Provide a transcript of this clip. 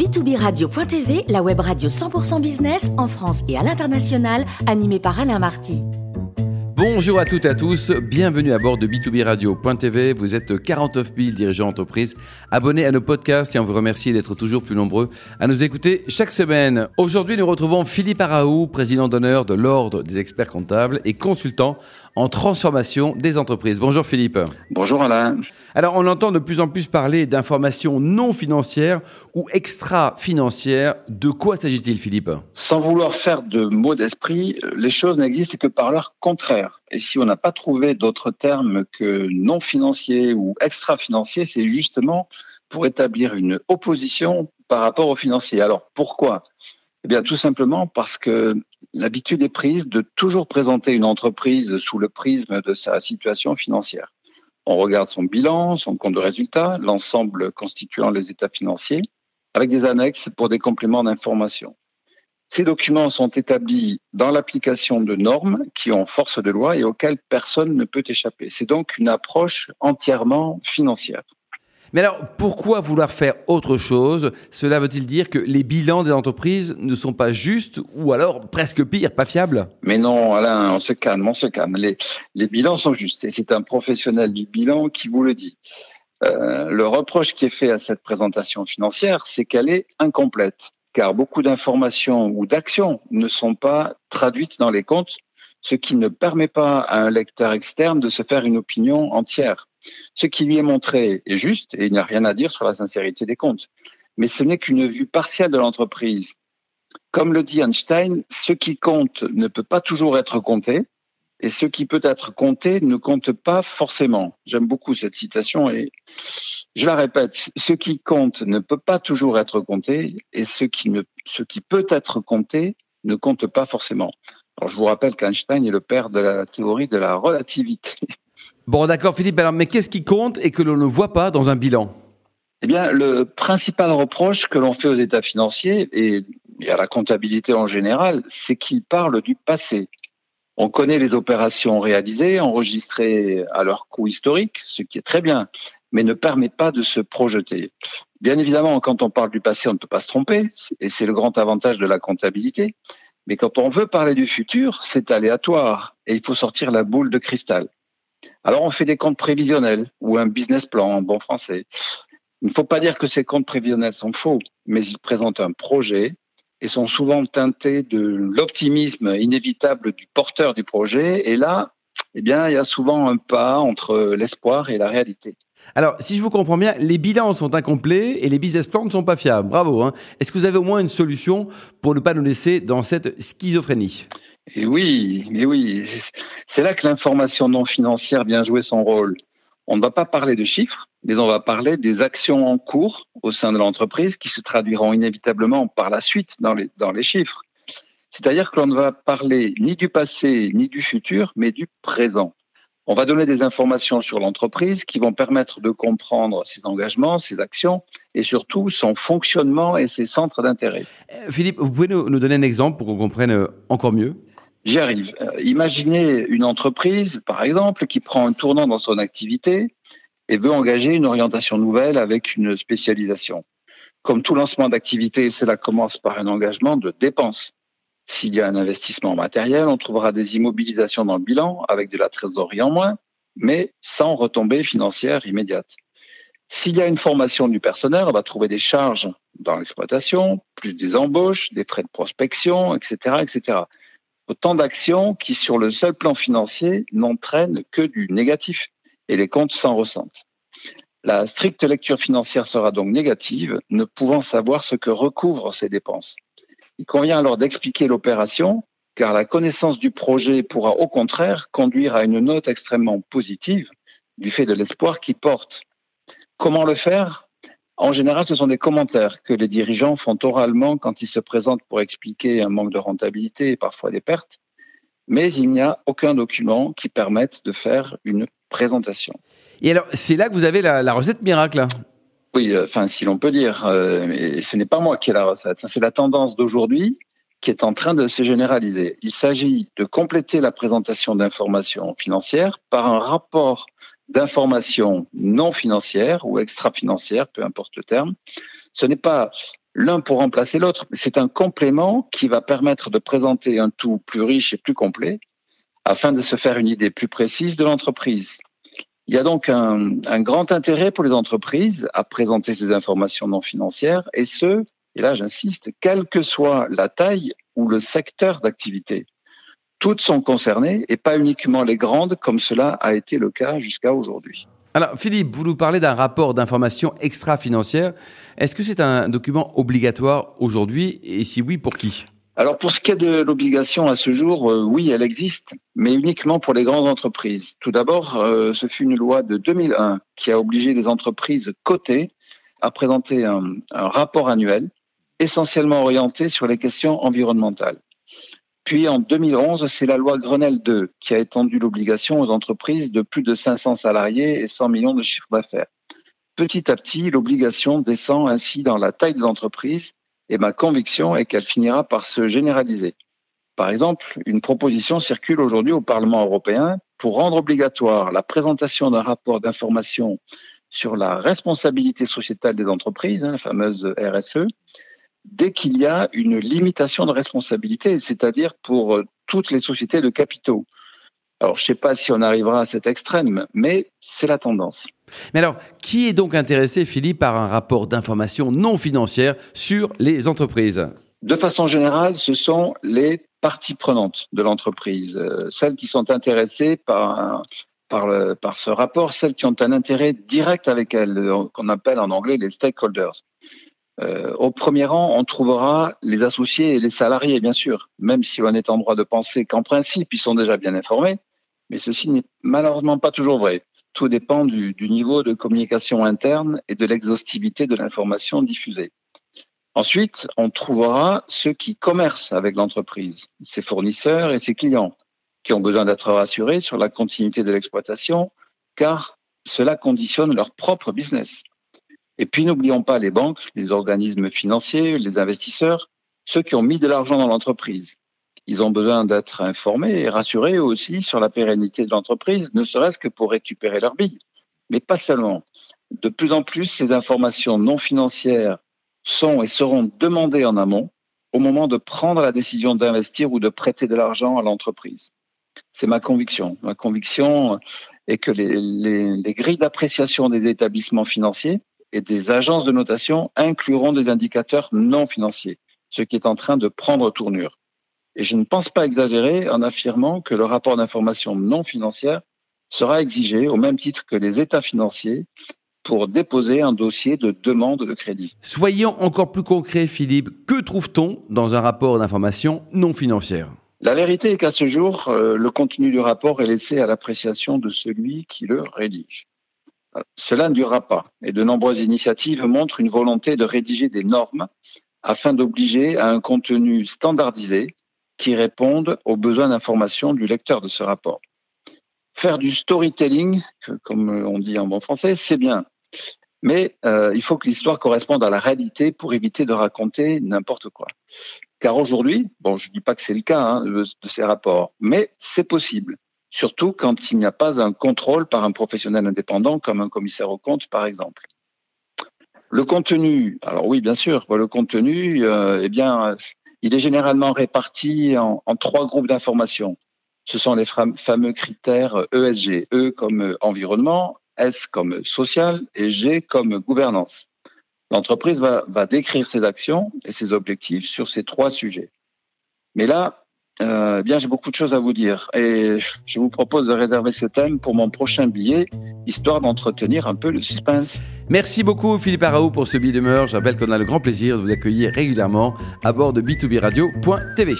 b2b-radio.tv, la web radio 100% business en France et à l'international, animée par Alain Marty. Bonjour à toutes et à tous, bienvenue à bord de B2B Radio.tv. Vous êtes 49 000 dirigeants d'entreprise abonnés à nos podcasts et on vous remercie d'être toujours plus nombreux à nous écouter chaque semaine. Aujourd'hui, nous retrouvons Philippe Araou, président d'honneur de l'Ordre des experts comptables et consultant en transformation des entreprises. Bonjour Philippe. Bonjour Alain. Alors on entend de plus en plus parler d'informations non financières ou extra-financières. De quoi s'agit-il Philippe? Sans vouloir faire de mots d'esprit, les choses n'existent que par leur contraire. Et si on n'a pas trouvé d'autres termes que non financiers ou extra-financiers, c'est justement pour établir une opposition par rapport aux financiers. Alors pourquoi? Eh bien, tout simplement parce que l'habitude est prise de toujours présenter une entreprise sous le prisme de sa situation financière. On regarde son bilan, son compte de résultat, l'ensemble constituant les états financiers, avec des annexes pour des compléments d'information. Ces documents sont établis dans l'application de normes qui ont force de loi et auxquelles personne ne peut échapper. C'est donc une approche entièrement financière. Mais alors, pourquoi vouloir faire autre chose? Cela veut-il dire que les bilans des entreprises ne sont pas justes ou alors presque pire, pas fiables? Mais non, Alain, on se calme, on se calme. Les, les bilans sont justes et c'est un professionnel du bilan qui vous le dit. Euh, le reproche qui est fait à cette présentation financière, c'est qu'elle est incomplète, car beaucoup d'informations ou d'actions ne sont pas traduites dans les comptes, ce qui ne permet pas à un lecteur externe de se faire une opinion entière. Ce qui lui est montré est juste et il n'y a rien à dire sur la sincérité des comptes. Mais ce n'est qu'une vue partielle de l'entreprise. Comme le dit Einstein, ce qui compte ne peut pas toujours être compté et ce qui peut être compté ne compte pas forcément. J'aime beaucoup cette citation et je la répète, ce qui compte ne peut pas toujours être compté et ce qui, ne, ce qui peut être compté ne compte pas forcément. Alors je vous rappelle qu'Einstein est le père de la théorie de la relativité. Bon, d'accord, Philippe. Alors, mais qu'est-ce qui compte et que l'on ne voit pas dans un bilan? Eh bien, le principal reproche que l'on fait aux états financiers et à la comptabilité en général, c'est qu'ils parlent du passé. On connaît les opérations réalisées, enregistrées à leur coût historique, ce qui est très bien, mais ne permet pas de se projeter. Bien évidemment, quand on parle du passé, on ne peut pas se tromper, et c'est le grand avantage de la comptabilité. Mais quand on veut parler du futur, c'est aléatoire, et il faut sortir la boule de cristal. Alors on fait des comptes prévisionnels ou un business plan en bon français. Il ne faut pas dire que ces comptes prévisionnels sont faux, mais ils présentent un projet et sont souvent teintés de l'optimisme inévitable du porteur du projet. Et là, eh bien, il y a souvent un pas entre l'espoir et la réalité. Alors, si je vous comprends bien, les bilans sont incomplets et les business plans ne sont pas fiables. Bravo. Hein. Est-ce que vous avez au moins une solution pour ne pas nous laisser dans cette schizophrénie? Et oui, mais oui, c'est là que l'information non financière vient jouer son rôle. On ne va pas parler de chiffres, mais on va parler des actions en cours au sein de l'entreprise qui se traduiront inévitablement par la suite dans les, dans les chiffres. C'est-à-dire que l'on ne va parler ni du passé ni du futur, mais du présent. On va donner des informations sur l'entreprise qui vont permettre de comprendre ses engagements, ses actions et surtout son fonctionnement et ses centres d'intérêt. Euh, Philippe, vous pouvez nous donner un exemple pour qu'on comprenne euh, encore mieux? J'y arrive. Euh, imaginez une entreprise, par exemple, qui prend un tournant dans son activité et veut engager une orientation nouvelle avec une spécialisation. Comme tout lancement d'activité, cela commence par un engagement de dépenses. S'il y a un investissement matériel, on trouvera des immobilisations dans le bilan avec de la trésorerie en moins, mais sans retombée financière immédiate. S'il y a une formation du personnel, on va trouver des charges dans l'exploitation, plus des embauches, des frais de prospection, etc., etc autant d'actions qui, sur le seul plan financier, n'entraînent que du négatif et les comptes s'en ressentent. La stricte lecture financière sera donc négative, ne pouvant savoir ce que recouvrent ces dépenses. Il convient alors d'expliquer l'opération, car la connaissance du projet pourra au contraire conduire à une note extrêmement positive du fait de l'espoir qui porte. Comment le faire? En général, ce sont des commentaires que les dirigeants font oralement quand ils se présentent pour expliquer un manque de rentabilité et parfois des pertes, mais il n'y a aucun document qui permette de faire une présentation. Et alors, c'est là que vous avez la, recette miracle Oui, euh, enfin, si l'on peut dire. Euh, ce n'est pas moi qui ai la recette, c'est la tendance d'aujourd'hui qui est en train de se généraliser. Il s'agit de compléter la présentation d'informations financières par un rapport d'informations non financières ou extra-financières, peu importe le terme. Ce n'est pas l'un pour remplacer l'autre. C'est un complément qui va permettre de présenter un tout plus riche et plus complet afin de se faire une idée plus précise de l'entreprise. Il y a donc un, grand intérêt pour les entreprises à présenter ces informations non financières et ce, et là j'insiste, quelle que soit la taille ou le secteur d'activité. Toutes sont concernées et pas uniquement les grandes comme cela a été le cas jusqu'à aujourd'hui. Alors Philippe, vous nous parlez d'un rapport d'information extra-financière. Est-ce que c'est un document obligatoire aujourd'hui? Et si oui, pour qui? Alors pour ce qui est de l'obligation à ce jour, euh, oui, elle existe, mais uniquement pour les grandes entreprises. Tout d'abord, euh, ce fut une loi de 2001 qui a obligé les entreprises cotées à présenter un, un rapport annuel essentiellement orienté sur les questions environnementales. Puis en 2011, c'est la loi Grenelle 2 qui a étendu l'obligation aux entreprises de plus de 500 salariés et 100 millions de chiffre d'affaires. Petit à petit, l'obligation descend ainsi dans la taille des entreprises et ma conviction est qu'elle finira par se généraliser. Par exemple, une proposition circule aujourd'hui au Parlement européen pour rendre obligatoire la présentation d'un rapport d'information sur la responsabilité sociétale des entreprises, hein, la fameuse RSE, dès qu'il y a une limitation de responsabilité, c'est-à-dire pour toutes les sociétés de capitaux. Alors, je ne sais pas si on arrivera à cet extrême, mais c'est la tendance. Mais alors, qui est donc intéressé, Philippe, par un rapport d'information non financière sur les entreprises? De façon générale, ce sont les parties prenantes de l'entreprise, euh, celles qui sont intéressées par, par, le, par ce rapport, celles qui ont un intérêt direct avec elles, euh, qu'on appelle en anglais les stakeholders. Euh, au premier rang, on trouvera les associés et les salariés, bien sûr, même si on est en droit de penser qu'en principe, ils sont déjà bien informés mais ceci n'est malheureusement pas toujours vrai. Tout dépend du, du niveau de communication interne et de l'exhaustivité de l'information diffusée. Ensuite, on trouvera ceux qui commercent avec l'entreprise, ses fournisseurs et ses clients, qui ont besoin d'être rassurés sur la continuité de l'exploitation, car cela conditionne leur propre business. Et puis, n'oublions pas les banques, les organismes financiers, les investisseurs, ceux qui ont mis de l'argent dans l'entreprise ils ont besoin d'être informés et rassurés aussi sur la pérennité de l'entreprise, ne serait-ce que pour récupérer leurs billes. Mais pas seulement. De plus en plus, ces informations non financières sont et seront demandées en amont au moment de prendre la décision d'investir ou de prêter de l'argent à l'entreprise. C'est ma conviction. Ma conviction est que les, les, les grilles d'appréciation des établissements financiers et des agences de notation incluront des indicateurs non financiers, ce qui est en train de prendre tournure. Et je ne pense pas exagérer en affirmant que le rapport d'information non financière sera exigé au même titre que les états financiers pour déposer un dossier de demande de crédit. Soyons encore plus concrets, Philippe. Que trouve-t-on dans un rapport d'information non financière? La vérité est qu'à ce jour, euh, le contenu du rapport est laissé à l'appréciation de celui qui le rédige. Cela ne durera pas et de nombreuses initiatives montrent une volonté de rédiger des normes afin d'obliger à un contenu standardisé qui répondent aux besoins d'information du lecteur de ce rapport. Faire du storytelling, comme on dit en bon français, c'est bien. Mais euh, il faut que l'histoire corresponde à la réalité pour éviter de raconter n'importe quoi. Car aujourd'hui, bon, je ne dis pas que c'est le cas hein, de ces rapports, mais c'est possible. Surtout quand il n'y a pas un contrôle par un professionnel indépendant comme un commissaire au compte, par exemple. Le contenu, alors oui, bien sûr, le contenu, euh, eh bien, il est généralement réparti en, en trois groupes d'informations. Ce sont les fameux critères ESG, E comme environnement, S comme social et G comme gouvernance. L'entreprise va, va, décrire ses actions et ses objectifs sur ces trois sujets. Mais là, euh, bien, j'ai beaucoup de choses à vous dire et je vous propose de réserver ce thème pour mon prochain billet, histoire d'entretenir un peu le suspense. Merci beaucoup Philippe Araou pour ce billet d'humeur. Je rappelle qu'on a le grand plaisir de vous accueillir régulièrement à bord de b2b radio.tv.